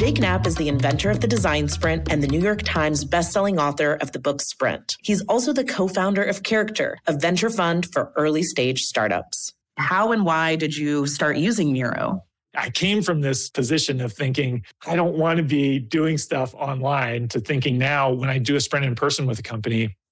Jake Knapp is the inventor of the design sprint and the New York Times bestselling author of the book Sprint. He's also the co-founder of Character, a venture fund for early stage startups. How and why did you start using Miro? I came from this position of thinking, I don't want to be doing stuff online to thinking now when I do a sprint in person with a company,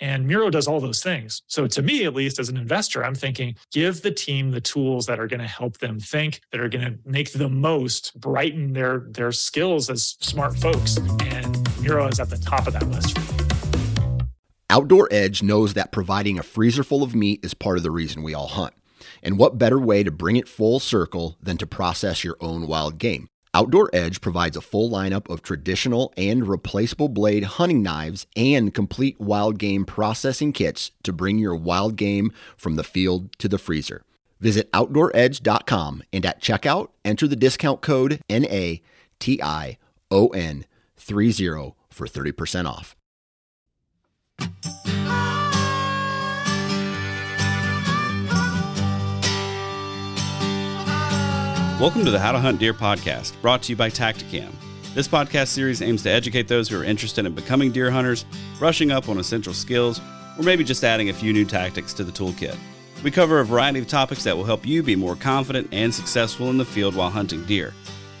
And Miro does all those things. So, to me, at least as an investor, I'm thinking give the team the tools that are going to help them think, that are going to make the most, brighten their, their skills as smart folks. And Miro is at the top of that list. Outdoor Edge knows that providing a freezer full of meat is part of the reason we all hunt. And what better way to bring it full circle than to process your own wild game? Outdoor Edge provides a full lineup of traditional and replaceable blade hunting knives and complete wild game processing kits to bring your wild game from the field to the freezer. Visit OutdoorEdge.com and at checkout, enter the discount code NATION30 for 30% off. Welcome to the How to Hunt Deer podcast, brought to you by Tactacam. This podcast series aims to educate those who are interested in becoming deer hunters, brushing up on essential skills, or maybe just adding a few new tactics to the toolkit. We cover a variety of topics that will help you be more confident and successful in the field while hunting deer.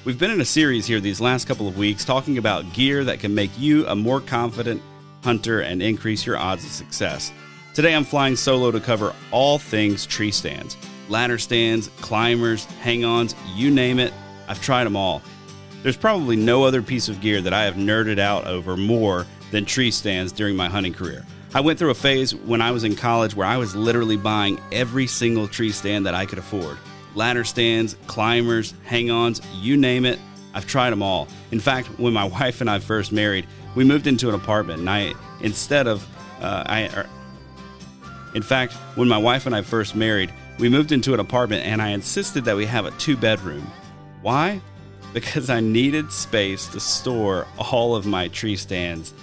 We've been in a series here these last couple of weeks talking about gear that can make you a more confident hunter and increase your odds of success. Today I'm flying solo to cover all things tree stands ladder stands, climbers, hang ons, you name it. I've tried them all. There's probably no other piece of gear that I have nerded out over more than tree stands during my hunting career. I went through a phase when I was in college where I was literally buying every single tree stand that I could afford ladder stands, climbers, hang ons, you name it. I've tried them all. In fact, when my wife and I first married, we moved into an apartment, and I, instead of, uh, I, er, in fact, when my wife and I first married, we moved into an apartment and I insisted that we have a two bedroom. Why? Because I needed space to store all of my tree stands.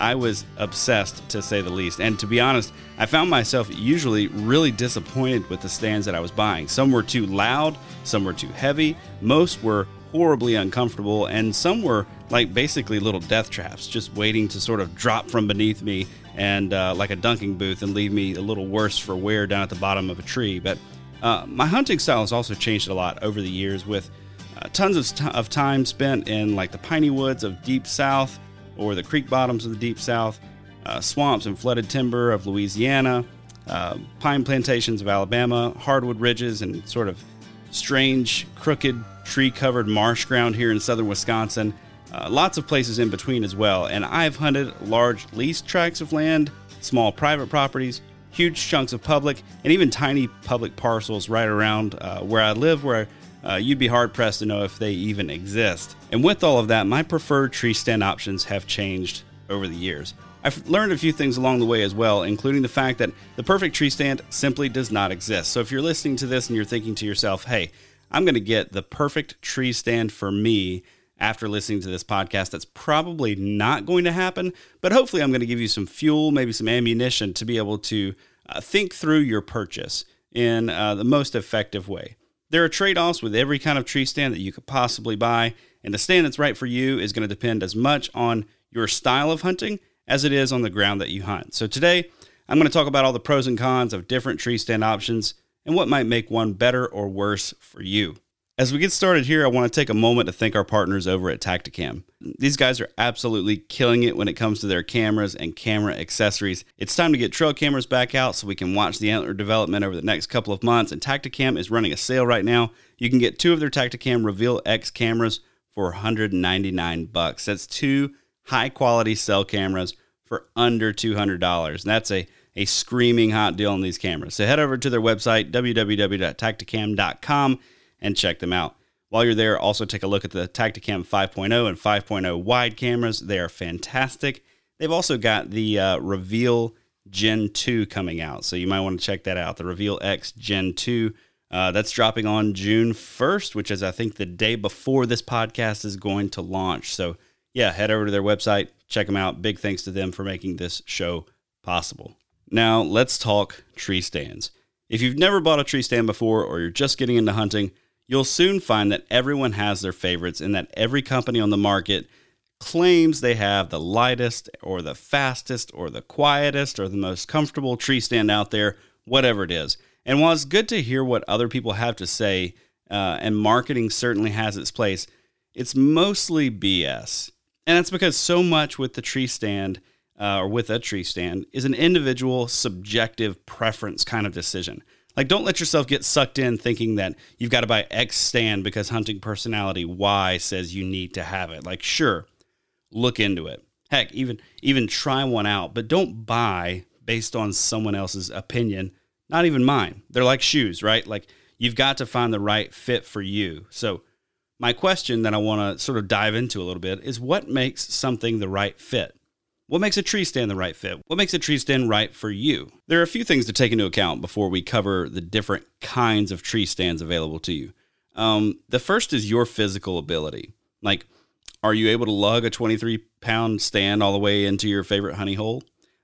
I was obsessed to say the least. And to be honest, I found myself usually really disappointed with the stands that I was buying. Some were too loud, some were too heavy, most were horribly uncomfortable, and some were like basically little death traps, just waiting to sort of drop from beneath me and uh, like a dunking booth and leave me a little worse for wear down at the bottom of a tree. But uh, my hunting style has also changed a lot over the years with uh, tons of, st- of time spent in like the piney woods of deep south or the creek bottoms of the deep south, uh, swamps and flooded timber of Louisiana, uh, pine plantations of Alabama, hardwood ridges, and sort of strange, crooked, tree covered marsh ground here in southern Wisconsin. Uh, lots of places in between as well. And I've hunted large leased tracts of land, small private properties, huge chunks of public, and even tiny public parcels right around uh, where I live, where uh, you'd be hard pressed to know if they even exist. And with all of that, my preferred tree stand options have changed over the years. I've learned a few things along the way as well, including the fact that the perfect tree stand simply does not exist. So if you're listening to this and you're thinking to yourself, hey, I'm going to get the perfect tree stand for me after listening to this podcast. That's probably not going to happen, but hopefully, I'm going to give you some fuel, maybe some ammunition to be able to uh, think through your purchase in uh, the most effective way. There are trade offs with every kind of tree stand that you could possibly buy, and the stand that's right for you is going to depend as much on your style of hunting as it is on the ground that you hunt. So today, I'm going to talk about all the pros and cons of different tree stand options and what might make one better or worse for you. As we get started here, I want to take a moment to thank our partners over at Tactacam. These guys are absolutely killing it when it comes to their cameras and camera accessories. It's time to get trail cameras back out so we can watch the antler development over the next couple of months. And Tactacam is running a sale right now. You can get two of their Tactacam Reveal X cameras for 199 bucks. That's two high quality cell cameras for under $200. And that's a, a screaming hot deal on these cameras. So head over to their website, www.tactacam.com, and check them out. While you're there, also take a look at the Tactacam 5.0 and 5.0 wide cameras. They are fantastic. They've also got the uh, Reveal Gen 2 coming out, so you might want to check that out. The Reveal X Gen 2. Uh, that's dropping on June 1st, which is, I think, the day before this podcast is going to launch. So, yeah, head over to their website, check them out. Big thanks to them for making this show possible. Now, let's talk tree stands. If you've never bought a tree stand before or you're just getting into hunting, you'll soon find that everyone has their favorites and that every company on the market claims they have the lightest or the fastest or the quietest or the most comfortable tree stand out there, whatever it is. And while it's good to hear what other people have to say, uh, and marketing certainly has its place, it's mostly BS. And that's because so much with the tree stand uh, or with a tree stand is an individual subjective preference kind of decision. Like, don't let yourself get sucked in thinking that you've got to buy X stand because hunting personality Y says you need to have it. Like, sure, look into it. Heck, even even try one out, but don't buy based on someone else's opinion. Not even mine. They're like shoes, right? Like you've got to find the right fit for you. So, my question that I want to sort of dive into a little bit is what makes something the right fit? What makes a tree stand the right fit? What makes a tree stand right for you? There are a few things to take into account before we cover the different kinds of tree stands available to you. Um, the first is your physical ability. Like, are you able to lug a 23 pound stand all the way into your favorite honey hole?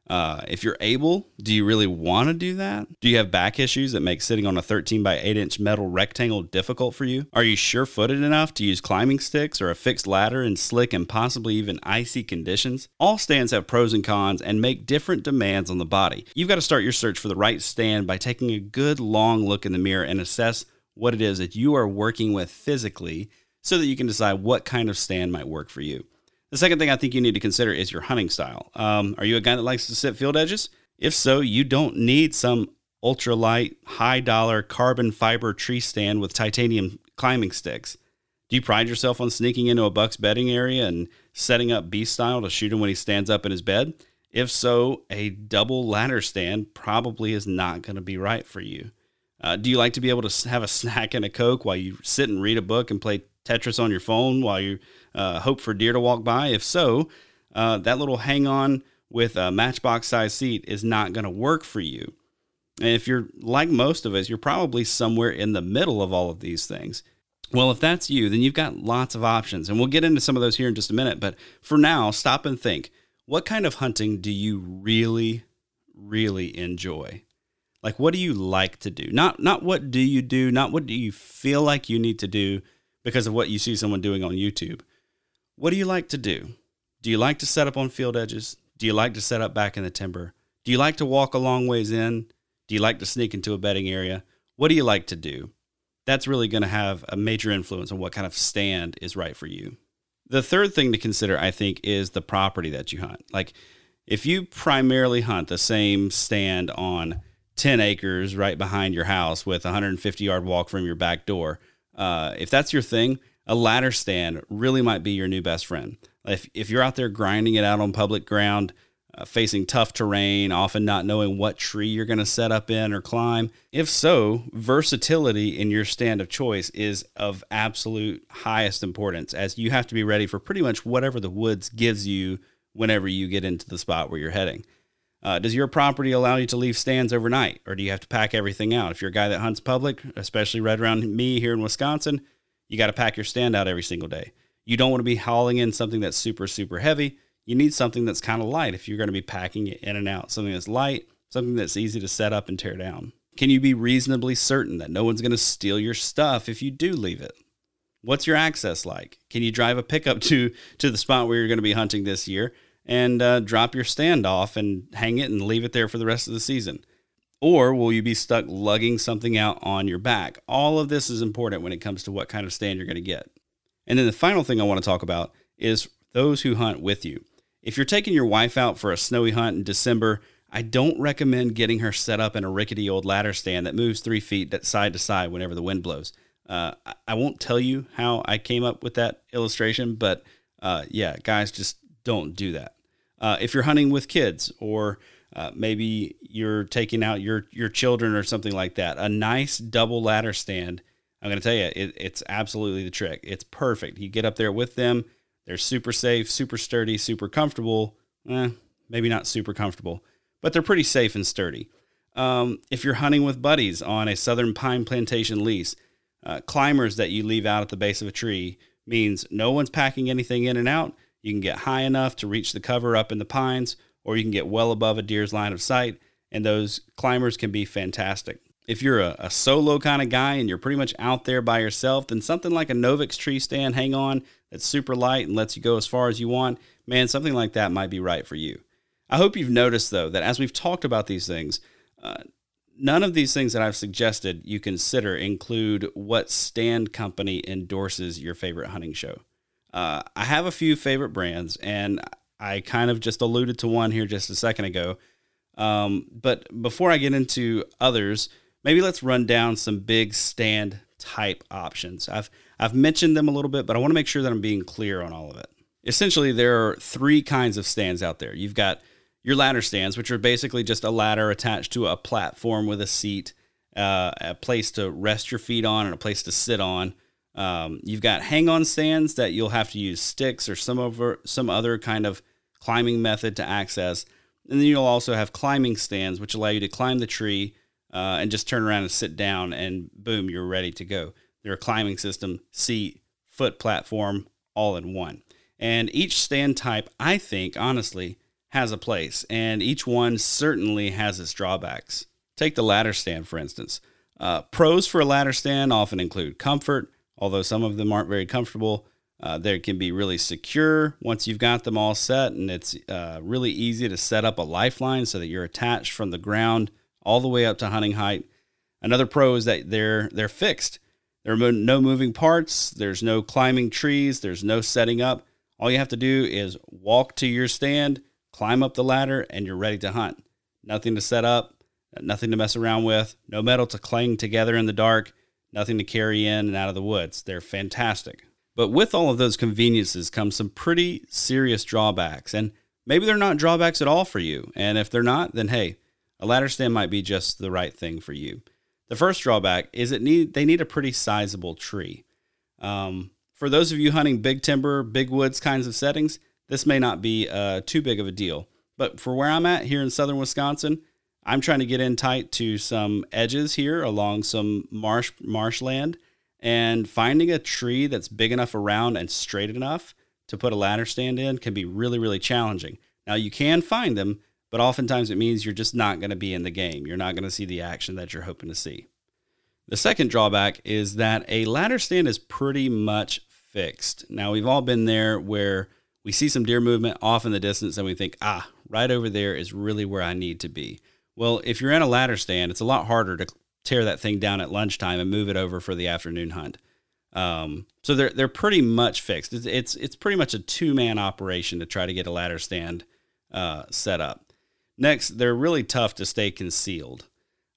Uh, if you're able, do you really want to do that? Do you have back issues that make sitting on a 13 by 8 inch metal rectangle difficult for you? Are you sure footed enough to use climbing sticks or a fixed ladder in slick and possibly even icy conditions? All stands have pros and cons and make different demands on the body. You've got to start your search for the right stand by taking a good long look in the mirror and assess what it is that you are working with physically so that you can decide what kind of stand might work for you. The second thing I think you need to consider is your hunting style. Um, are you a guy that likes to sit field edges? If so, you don't need some ultralight, high dollar carbon fiber tree stand with titanium climbing sticks. Do you pride yourself on sneaking into a buck's bedding area and setting up beast style to shoot him when he stands up in his bed? If so, a double ladder stand probably is not going to be right for you. Uh, do you like to be able to have a snack and a Coke while you sit and read a book and play Tetris on your phone while you uh, hope for deer to walk by? If so, uh, that little hang on with a matchbox size seat is not going to work for you. And if you're like most of us, you're probably somewhere in the middle of all of these things. Well, if that's you, then you've got lots of options. And we'll get into some of those here in just a minute. But for now, stop and think what kind of hunting do you really, really enjoy? Like, what do you like to do? Not, not what do you do, not what do you feel like you need to do because of what you see someone doing on YouTube. What do you like to do? Do you like to set up on field edges? Do you like to set up back in the timber? Do you like to walk a long ways in? Do you like to sneak into a bedding area? What do you like to do? That's really going to have a major influence on what kind of stand is right for you. The third thing to consider, I think, is the property that you hunt. Like, if you primarily hunt the same stand on 10 acres right behind your house with a 150 yard walk from your back door, uh, if that's your thing, a ladder stand really might be your new best friend. If, if you're out there grinding it out on public ground, uh, facing tough terrain, often not knowing what tree you're going to set up in or climb, if so, versatility in your stand of choice is of absolute highest importance as you have to be ready for pretty much whatever the woods gives you whenever you get into the spot where you're heading. Uh, does your property allow you to leave stands overnight, or do you have to pack everything out? If you're a guy that hunts public, especially right around me here in Wisconsin, you got to pack your stand out every single day. You don't want to be hauling in something that's super, super heavy. You need something that's kind of light if you're going to be packing it in and out, something that's light something that's easy to set up and tear down? Can you be reasonably certain that no one's going to steal your stuff if you do leave it? What's your access like? Can you drive a pickup to to the spot where you're going to be hunting this year and uh, drop your stand off and hang it and leave it there for the rest of the season? Or will you be stuck lugging something out on your back? All of this is important when it comes to what kind of stand you're going to get. And then the final thing I want to talk about is those who hunt with you. If you're taking your wife out for a snowy hunt in December, I don't recommend getting her set up in a rickety old ladder stand that moves three feet side to side whenever the wind blows. Uh, I won't tell you how I came up with that illustration, but uh, yeah, guys, just don't do that. Uh, if you're hunting with kids, or uh, maybe you're taking out your your children or something like that, a nice double ladder stand. I'm going to tell you, it, it's absolutely the trick. It's perfect. You get up there with them. They're super safe, super sturdy, super comfortable. Eh, maybe not super comfortable but they're pretty safe and sturdy. Um, if you're hunting with buddies on a southern pine plantation lease, uh, climbers that you leave out at the base of a tree means no one's packing anything in and out. You can get high enough to reach the cover up in the pines, or you can get well above a deer's line of sight, and those climbers can be fantastic. If you're a, a solo kind of guy and you're pretty much out there by yourself, then something like a Novix tree stand hang on that's super light and lets you go as far as you want, man, something like that might be right for you. I hope you've noticed, though, that as we've talked about these things, uh, none of these things that I've suggested you consider include what stand company endorses your favorite hunting show. Uh, I have a few favorite brands, and I kind of just alluded to one here just a second ago. Um, but before I get into others, maybe let's run down some big stand type options. I've I've mentioned them a little bit, but I want to make sure that I'm being clear on all of it. Essentially, there are three kinds of stands out there. You've got your ladder stands, which are basically just a ladder attached to a platform with a seat, uh, a place to rest your feet on, and a place to sit on. Um, you've got hang-on stands that you'll have to use sticks or some over some other kind of climbing method to access, and then you'll also have climbing stands, which allow you to climb the tree uh, and just turn around and sit down, and boom, you're ready to go. They're a climbing system, seat, foot platform, all in one. And each stand type, I think, honestly, has a place, and each one certainly has its drawbacks. Take the ladder stand, for instance. Uh, pros for a ladder stand often include comfort, although some of them aren't very comfortable. Uh, they can be really secure once you've got them all set, and it's uh, really easy to set up a lifeline so that you're attached from the ground all the way up to hunting height. Another pro is that they're they're fixed. There are no moving parts. There's no climbing trees. There's no setting up. All you have to do is walk to your stand, climb up the ladder, and you're ready to hunt. Nothing to set up, nothing to mess around with, no metal to clang together in the dark, nothing to carry in and out of the woods. They're fantastic. But with all of those conveniences comes some pretty serious drawbacks, and maybe they're not drawbacks at all for you. And if they're not, then hey, a ladder stand might be just the right thing for you. The first drawback is it need they need a pretty sizable tree. Um, for those of you hunting big timber, big woods kinds of settings, this may not be uh, too big of a deal. But for where I'm at here in southern Wisconsin, I'm trying to get in tight to some edges here along some marsh marshland and finding a tree that's big enough around and straight enough to put a ladder stand in can be really really challenging. Now you can find them, but oftentimes it means you're just not going to be in the game. You're not going to see the action that you're hoping to see. The second drawback is that a ladder stand is pretty much fixed. Now we've all been there where we see some deer movement off in the distance and we think, ah, right over there is really where I need to be. Well, if you're in a ladder stand, it's a lot harder to tear that thing down at lunchtime and move it over for the afternoon hunt. Um, so they're they're pretty much fixed. It's it's, it's pretty much a two man operation to try to get a ladder stand uh, set up. Next, they're really tough to stay concealed.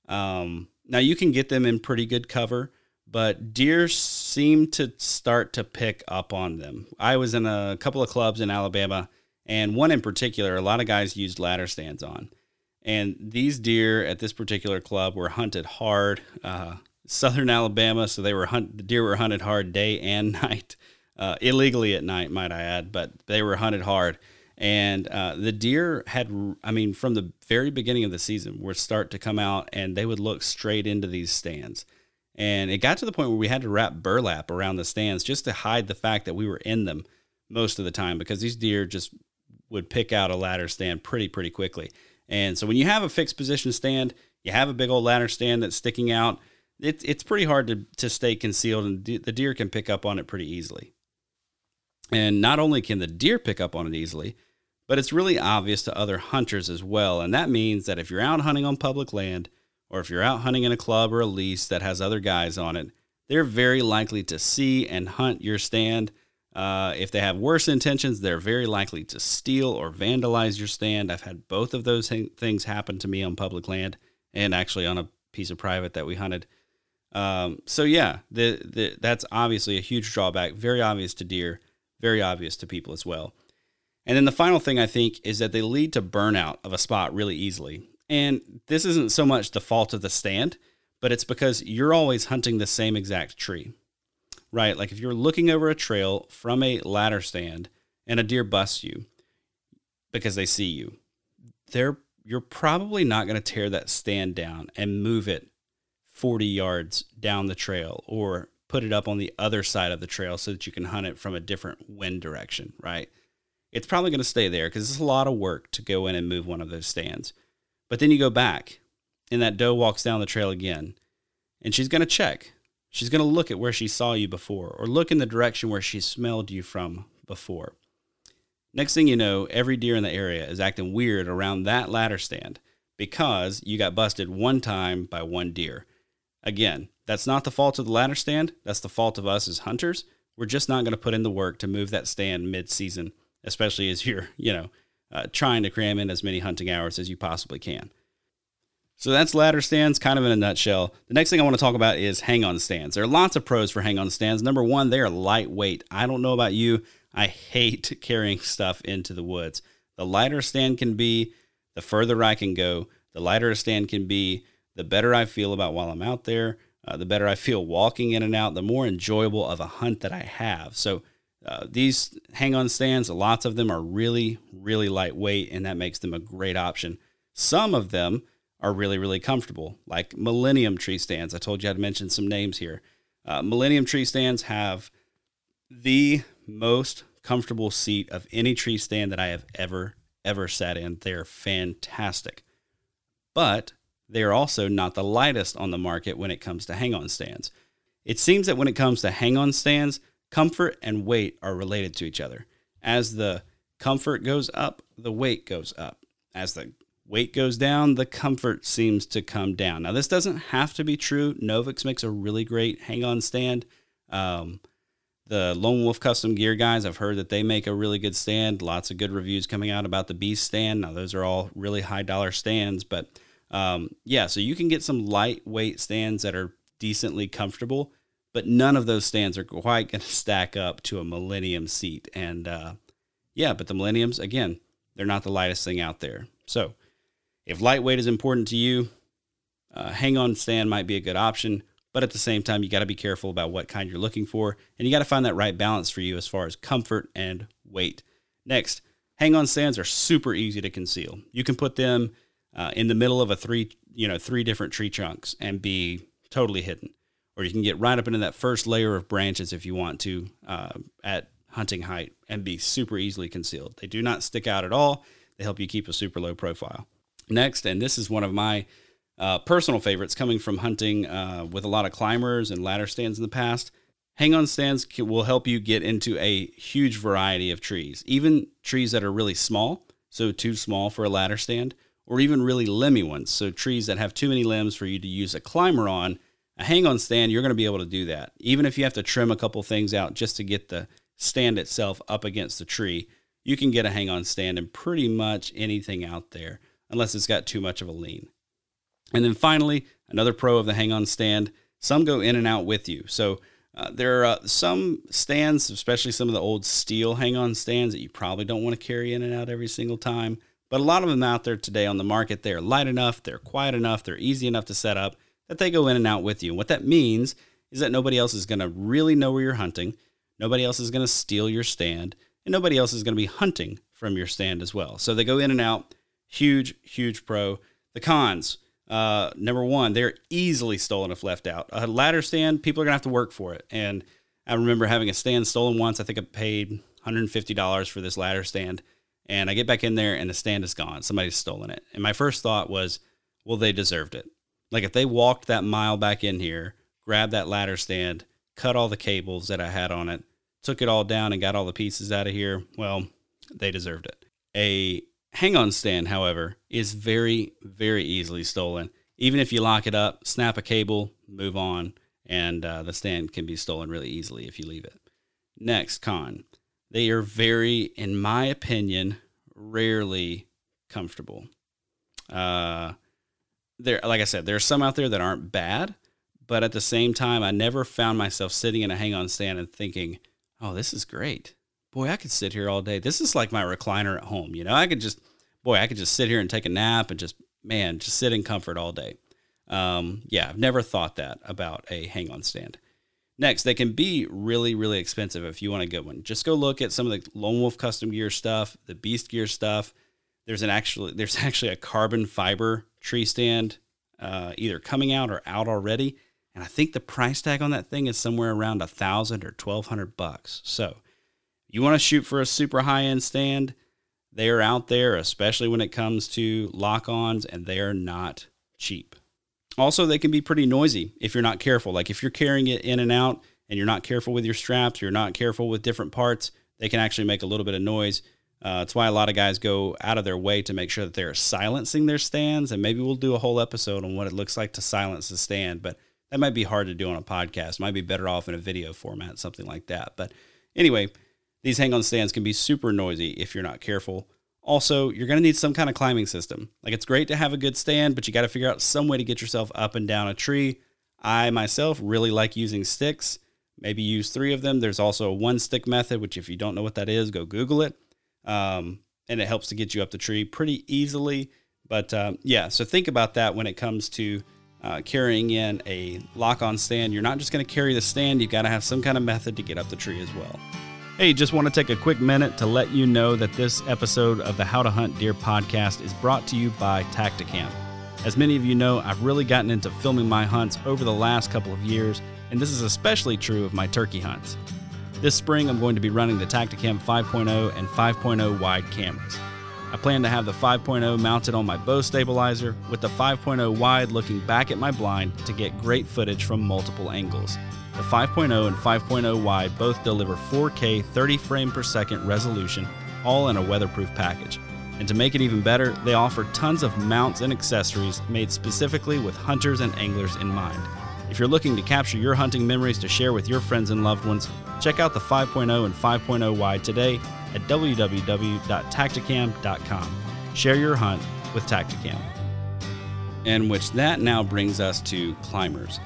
Um, now you can get them in pretty good cover, but deer seem to start to pick up on them. I was in a couple of clubs in Alabama, and one in particular, a lot of guys used ladder stands on. And these deer at this particular club were hunted hard. Uh, southern Alabama, so they were hunt, the deer were hunted hard day and night, uh, illegally at night, might I add, but they were hunted hard. And uh, the deer had, I mean, from the very beginning of the season, would start to come out and they would look straight into these stands. And it got to the point where we had to wrap burlap around the stands just to hide the fact that we were in them most of the time because these deer just would pick out a ladder stand pretty, pretty quickly. And so when you have a fixed position stand, you have a big old ladder stand that's sticking out, it, it's pretty hard to, to stay concealed and the deer can pick up on it pretty easily. And not only can the deer pick up on it easily, but it's really obvious to other hunters as well. And that means that if you're out hunting on public land, or if you're out hunting in a club or a lease that has other guys on it, they're very likely to see and hunt your stand. Uh, if they have worse intentions, they're very likely to steal or vandalize your stand. I've had both of those things happen to me on public land and actually on a piece of private that we hunted. Um, so yeah, the, the, that's obviously a huge drawback. Very obvious to deer, very obvious to people as well. And then the final thing I think is that they lead to burnout of a spot really easily. And this isn't so much the fault of the stand, but it's because you're always hunting the same exact tree, right? Like if you're looking over a trail from a ladder stand and a deer busts you because they see you, they're you're probably not going to tear that stand down and move it 40 yards down the trail or put it up on the other side of the trail so that you can hunt it from a different wind direction, right? It's probably going to stay there because it's a lot of work to go in and move one of those stands. But then you go back and that doe walks down the trail again and she's going to check. She's going to look at where she saw you before or look in the direction where she smelled you from before. Next thing you know, every deer in the area is acting weird around that ladder stand because you got busted one time by one deer. Again, that's not the fault of the ladder stand. That's the fault of us as hunters. We're just not going to put in the work to move that stand mid season, especially as you're, you know, uh, trying to cram in as many hunting hours as you possibly can. So that's ladder stands kind of in a nutshell. The next thing I want to talk about is hang on stands. There are lots of pros for hang on stands. Number one, they are lightweight. I don't know about you. I hate carrying stuff into the woods. The lighter stand can be, the further I can go. The lighter a stand can be, the better I feel about while I'm out there. Uh, the better I feel walking in and out, the more enjoyable of a hunt that I have. So uh, these hang on stands, lots of them are really, really lightweight, and that makes them a great option. Some of them are really, really comfortable, like Millennium tree stands. I told you I'd mention some names here. Uh, Millennium tree stands have the most comfortable seat of any tree stand that I have ever, ever sat in. They're fantastic. But they're also not the lightest on the market when it comes to hang on stands. It seems that when it comes to hang on stands, comfort and weight are related to each other. As the comfort goes up, the weight goes up. As the weight goes down, the comfort seems to come down. Now, this doesn't have to be true. Novix makes a really great hang on stand. Um, the Lone Wolf Custom Gear guys, I've heard that they make a really good stand. Lots of good reviews coming out about the Beast stand. Now, those are all really high dollar stands, but um, yeah, so you can get some lightweight stands that are decently comfortable, but none of those stands are quite going to stack up to a Millennium seat. And uh, yeah, but the Millenniums, again, they're not the lightest thing out there. So if lightweight is important to you, uh, hang on stand might be a good option. But at the same time, you got to be careful about what kind you're looking for, and you got to find that right balance for you as far as comfort and weight. Next, hang on stands are super easy to conceal. You can put them uh, in the middle of a three, you know, three different tree trunks and be totally hidden. Or you can get right up into that first layer of branches if you want to uh, at hunting height and be super easily concealed. They do not stick out at all. They help you keep a super low profile. Next, and this is one of my uh, personal favorites coming from hunting uh, with a lot of climbers and ladder stands in the past. Hang on stands can, will help you get into a huge variety of trees, even trees that are really small, so too small for a ladder stand, or even really limby ones. So trees that have too many limbs for you to use a climber on. A hang on stand, you're going to be able to do that. Even if you have to trim a couple things out just to get the stand itself up against the tree, you can get a hang on stand in pretty much anything out there, unless it's got too much of a lean. And then finally, another pro of the hang on stand, some go in and out with you. So uh, there are uh, some stands, especially some of the old steel hang on stands, that you probably don't want to carry in and out every single time. But a lot of them out there today on the market, they're light enough, they're quiet enough, they're easy enough to set up that they go in and out with you. And what that means is that nobody else is going to really know where you're hunting, nobody else is going to steal your stand, and nobody else is going to be hunting from your stand as well. So they go in and out. Huge, huge pro. The cons. Uh, number one, they're easily stolen if left out. A ladder stand, people are gonna have to work for it. And I remember having a stand stolen once. I think I paid $150 for this ladder stand, And I get back in there and the stand is gone. Somebody's stolen it. And my first thought was, well, they deserved it. Like if they walked that mile back in here, grabbed that ladder stand, cut all the cables that I had on it, took it all down and got all the pieces out of here, well, they deserved it. A hang on stand, however, is very, very easily stolen. Even if you lock it up, snap a cable, move on, and uh, the stand can be stolen really easily if you leave it. Next con, they are very, in my opinion, rarely comfortable. Uh, there, like I said, there are some out there that aren't bad, but at the same time, I never found myself sitting in a hang on stand and thinking, "Oh, this is great. Boy, I could sit here all day. This is like my recliner at home. You know, I could just, boy, I could just sit here and take a nap and just, man, just sit in comfort all day." Um, yeah, I've never thought that about a hang on stand. Next, they can be really, really expensive if you want a good one. Just go look at some of the Lone Wolf custom gear stuff, the Beast gear stuff. There's an actually there's actually a carbon fiber tree stand uh, either coming out or out already, and I think the price tag on that thing is somewhere around a thousand or twelve hundred bucks. So, you want to shoot for a super high end stand? They are out there, especially when it comes to lock-ons, and they are not cheap. Also, they can be pretty noisy if you're not careful. Like if you're carrying it in and out and you're not careful with your straps, you're not careful with different parts, they can actually make a little bit of noise. Uh, that's why a lot of guys go out of their way to make sure that they're silencing their stands. And maybe we'll do a whole episode on what it looks like to silence a stand, but that might be hard to do on a podcast. Might be better off in a video format, something like that. But anyway, these hang on stands can be super noisy if you're not careful. Also, you're going to need some kind of climbing system. Like it's great to have a good stand, but you got to figure out some way to get yourself up and down a tree. I myself really like using sticks. Maybe use three of them. There's also a one stick method, which if you don't know what that is, go Google it. Um, and it helps to get you up the tree pretty easily. But um, yeah, so think about that when it comes to uh, carrying in a lock on stand. You're not just going to carry the stand, you've got to have some kind of method to get up the tree as well. Hey, just want to take a quick minute to let you know that this episode of the How to Hunt Deer podcast is brought to you by Tactacam. As many of you know, I've really gotten into filming my hunts over the last couple of years, and this is especially true of my turkey hunts. This spring, I'm going to be running the Tactacam 5.0 and 5.0 wide cameras. I plan to have the 5.0 mounted on my bow stabilizer, with the 5.0 wide looking back at my blind to get great footage from multiple angles. The 5.0 and 5.0 wide both deliver 4K 30 frame per second resolution, all in a weatherproof package. And to make it even better, they offer tons of mounts and accessories made specifically with hunters and anglers in mind. If you're looking to capture your hunting memories to share with your friends and loved ones, check out the 5.0 and 5.0 wide today at www.tactacam.com. Share your hunt with Tactacam. And which that now brings us to climbers.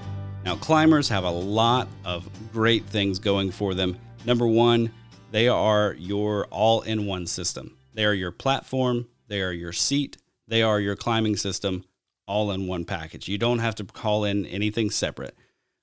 Now, climbers have a lot of great things going for them. Number one, they are your all in one system. They are your platform, they are your seat, they are your climbing system, all in one package. You don't have to call in anything separate.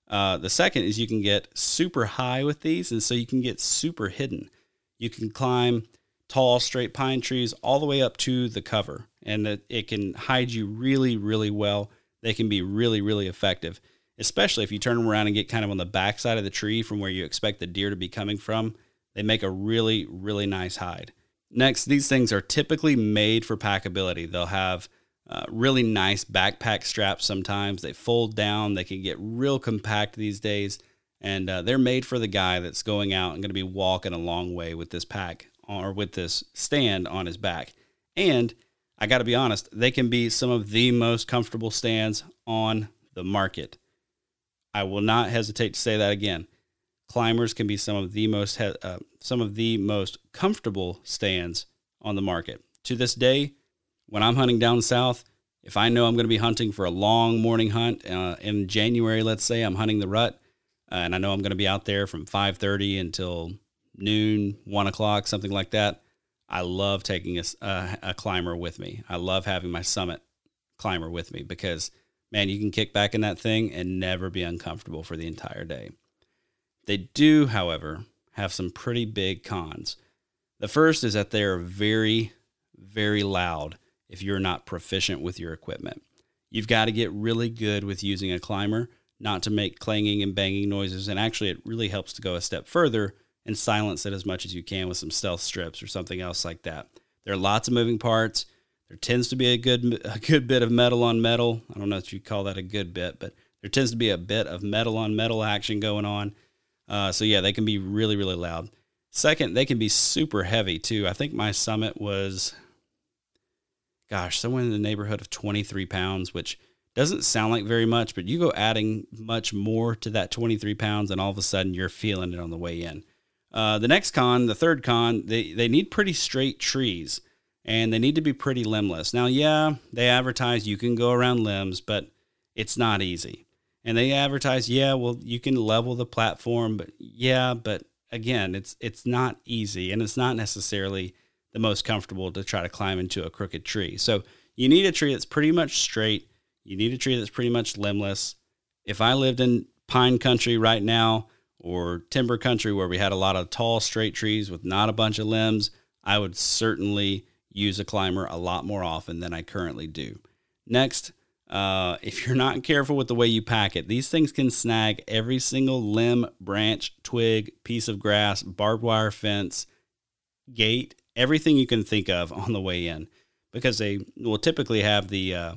Uh, the second is you can get super high with these, and so you can get super hidden. You can climb tall, straight pine trees all the way up to the cover, and it, it can hide you really, really well. They can be really, really effective especially if you turn them around and get kind of on the back side of the tree from where you expect the deer to be coming from. They make a really, really nice hide. Next, these things are typically made for packability. They'll have uh, really nice backpack straps sometimes. They fold down, they can get real compact these days. And uh, they're made for the guy that's going out and going to be walking a long way with this pack or with this stand on his back. And I got to be honest, they can be some of the most comfortable stands on the market. I will not hesitate to say that again. Climbers can be some of the most uh, some of the most comfortable stands on the market. To this day, when I'm hunting down south, if I know I'm going to be hunting for a long morning hunt uh, in January, let's say I'm hunting the rut, uh, and I know I'm going to be out there from 5:30 until noon, one o'clock, something like that. I love taking a, a, a climber with me. I love having my summit climber with me because man, you can kick back in that thing and never be uncomfortable for the entire day. They do, however, have some pretty big cons. The first is that they are very, very loud if you're not proficient with your equipment. You've got to get really good with using a climber not to make clanging and banging noises. And actually, it really helps to go a step further and silence it as much as you can with some stealth strips or something else like that. There are lots of moving parts. There tends to be a good a good bit of metal on metal. I don't know if you call that a good bit, but there tends to be a bit of metal on metal action going on. Uh, so yeah, they can be really really loud. Second, they can be super heavy too. I think my summit was, gosh, somewhere in the neighborhood of 23 pounds, which doesn't sound like very much, but you go adding much more to that 23 pounds, and all of a sudden you're feeling it on the way in. Uh, the next con, the third con, they, they need pretty straight trees and they need to be pretty limbless. Now, yeah, they advertise you can go around limbs, but it's not easy. And they advertise, yeah, well, you can level the platform, but yeah, but again, it's it's not easy and it's not necessarily the most comfortable to try to climb into a crooked tree. So you need a tree that's pretty much straight. You need a tree that's pretty much limbless. If I lived in pine country right now or timber country where we had a lot of tall straight trees with not a bunch of limbs, I would certainly use a climber a lot more often than I currently do. Next, uh, if you're not careful with the way you pack it, these things can snag every single limb, branch, twig, piece of grass, barbed wire fence, gate, everything you can think of on the way in, because they will typically have the uh,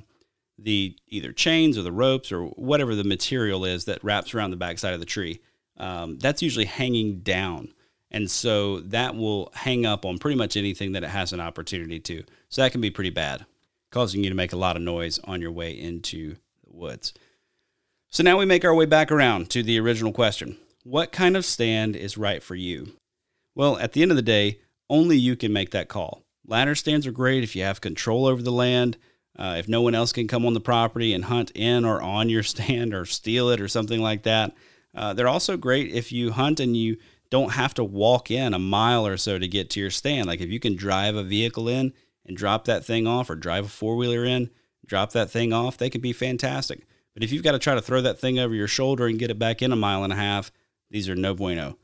the either chains or the ropes or whatever the material is that wraps around the backside of the tree. Um, that's usually hanging down. And so that will hang up on pretty much anything that it has an opportunity to. So that can be pretty bad, causing you to make a lot of noise on your way into the woods. So now we make our way back around to the original question What kind of stand is right for you? Well, at the end of the day, only you can make that call. Ladder stands are great if you have control over the land. Uh, if no one else can come on the property and hunt in or on your stand or steal it or something like that. Uh, they're also great if you hunt and you don't have to walk in a mile or so to get to your stand. Like if you can drive a vehicle in and drop that thing off or drive a four wheeler in, drop that thing off, they can be fantastic. But if you've got to try to throw that thing over your shoulder and get it back in a mile and a half, these are no bueno.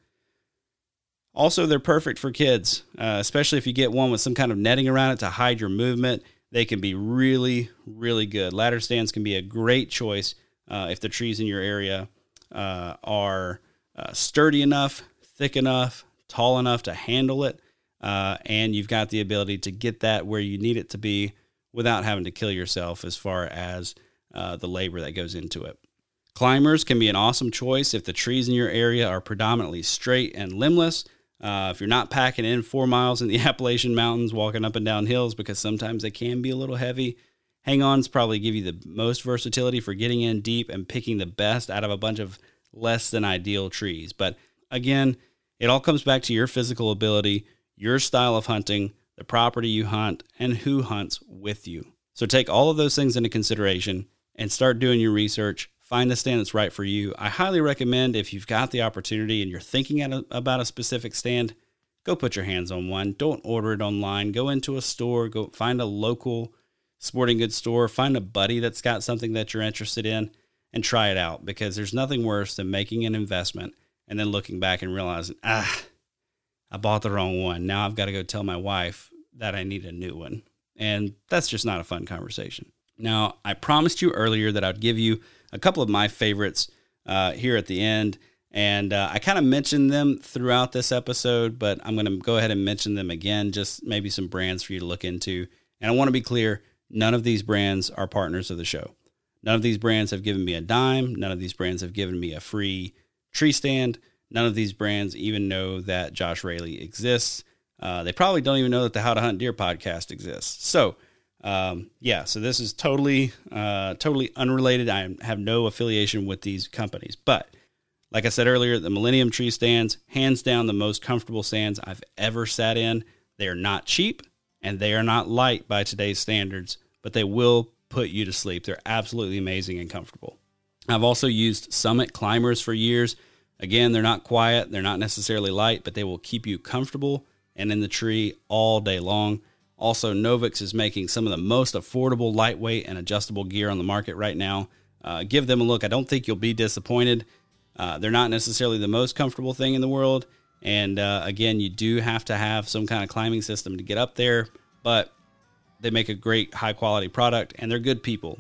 Also, they're perfect for kids, uh, especially if you get one with some kind of netting around it to hide your movement. They can be really, really good. Ladder stands can be a great choice uh, if the trees in your area uh, are uh, sturdy enough thick enough, tall enough to handle it, uh, and you've got the ability to get that where you need it to be without having to kill yourself as far as uh, the labor that goes into it. Climbers can be an awesome choice if the trees in your area are predominantly straight and limbless. Uh, if you're not packing in four miles in the Appalachian Mountains, walking up and down hills, because sometimes they can be a little heavy, hang ons probably give you the most versatility for getting in deep and picking the best out of a bunch of less than ideal trees. But again, it all comes back to your physical ability, your style of hunting, the property you hunt, and who hunts with you. So take all of those things into consideration and start doing your research. Find the stand that's right for you. I highly recommend if you've got the opportunity and you're thinking about a specific stand, go put your hands on one. Don't order it online. Go into a store, go find a local sporting goods store, find a buddy that's got something that you're interested in and try it out because there's nothing worse than making an investment and then looking back and realizing, ah, I bought the wrong one. Now I've got to go tell my wife that I need a new one. And that's just not a fun conversation. Now, I promised you earlier that I'd give you a couple of my favorites uh, here at the end. And uh, I kind of mentioned them throughout this episode, but I'm going to go ahead and mention them again, just maybe some brands for you to look into. And I want to be clear none of these brands are partners of the show. None of these brands have given me a dime. None of these brands have given me a free tree stand. None of these brands even know that Josh Raley exists. Uh, they probably don't even know that the How to Hunt Deer podcast exists. So, um, yeah, so this is totally, uh, totally unrelated. I have no affiliation with these companies. But like I said earlier, the Millennium tree stands, hands down, the most comfortable stands I've ever sat in. They are not cheap and they are not light by today's standards, but they will put you to sleep. They're absolutely amazing and comfortable. I've also used Summit climbers for years. Again, they're not quiet, they're not necessarily light, but they will keep you comfortable and in the tree all day long. Also, Novix is making some of the most affordable, lightweight, and adjustable gear on the market right now. Uh, give them a look. I don't think you'll be disappointed. Uh, they're not necessarily the most comfortable thing in the world. And uh, again, you do have to have some kind of climbing system to get up there, but they make a great, high quality product and they're good people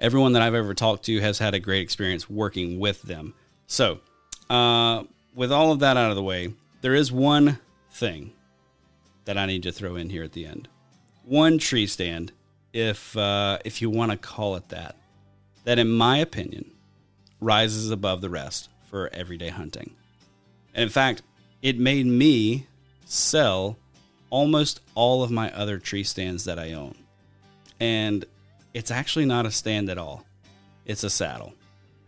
everyone that I've ever talked to has had a great experience working with them. So, uh, with all of that out of the way, there is one thing, that I need to throw in here at the end. One tree stand, if uh, if you want to call it that, that in my opinion rises above the rest for everyday hunting. And in fact, it made me sell almost all of my other tree stands that I own. And it's actually not a stand at all. It's a saddle.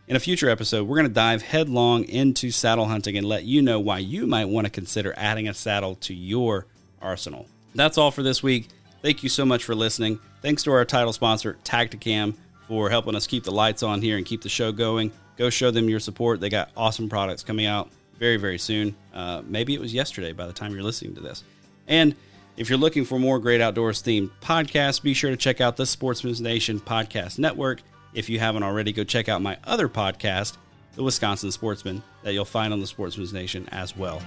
In a future episode, we're going to dive headlong into saddle hunting and let you know why you might want to consider adding a saddle to your arsenal. That's all for this week. Thank you so much for listening. Thanks to our title sponsor, Tactacam, for helping us keep the lights on here and keep the show going. Go show them your support. They got awesome products coming out very, very soon. Uh, maybe it was yesterday by the time you're listening to this. And if you're looking for more great outdoors themed podcasts, be sure to check out the Sportsmen's Nation Podcast Network. If you haven't already, go check out my other podcast, The Wisconsin Sportsman, that you'll find on the Sportsmen's Nation as well.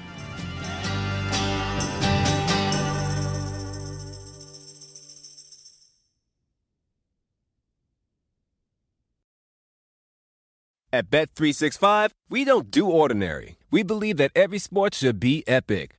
At Bet365, we don't do ordinary. We believe that every sport should be epic.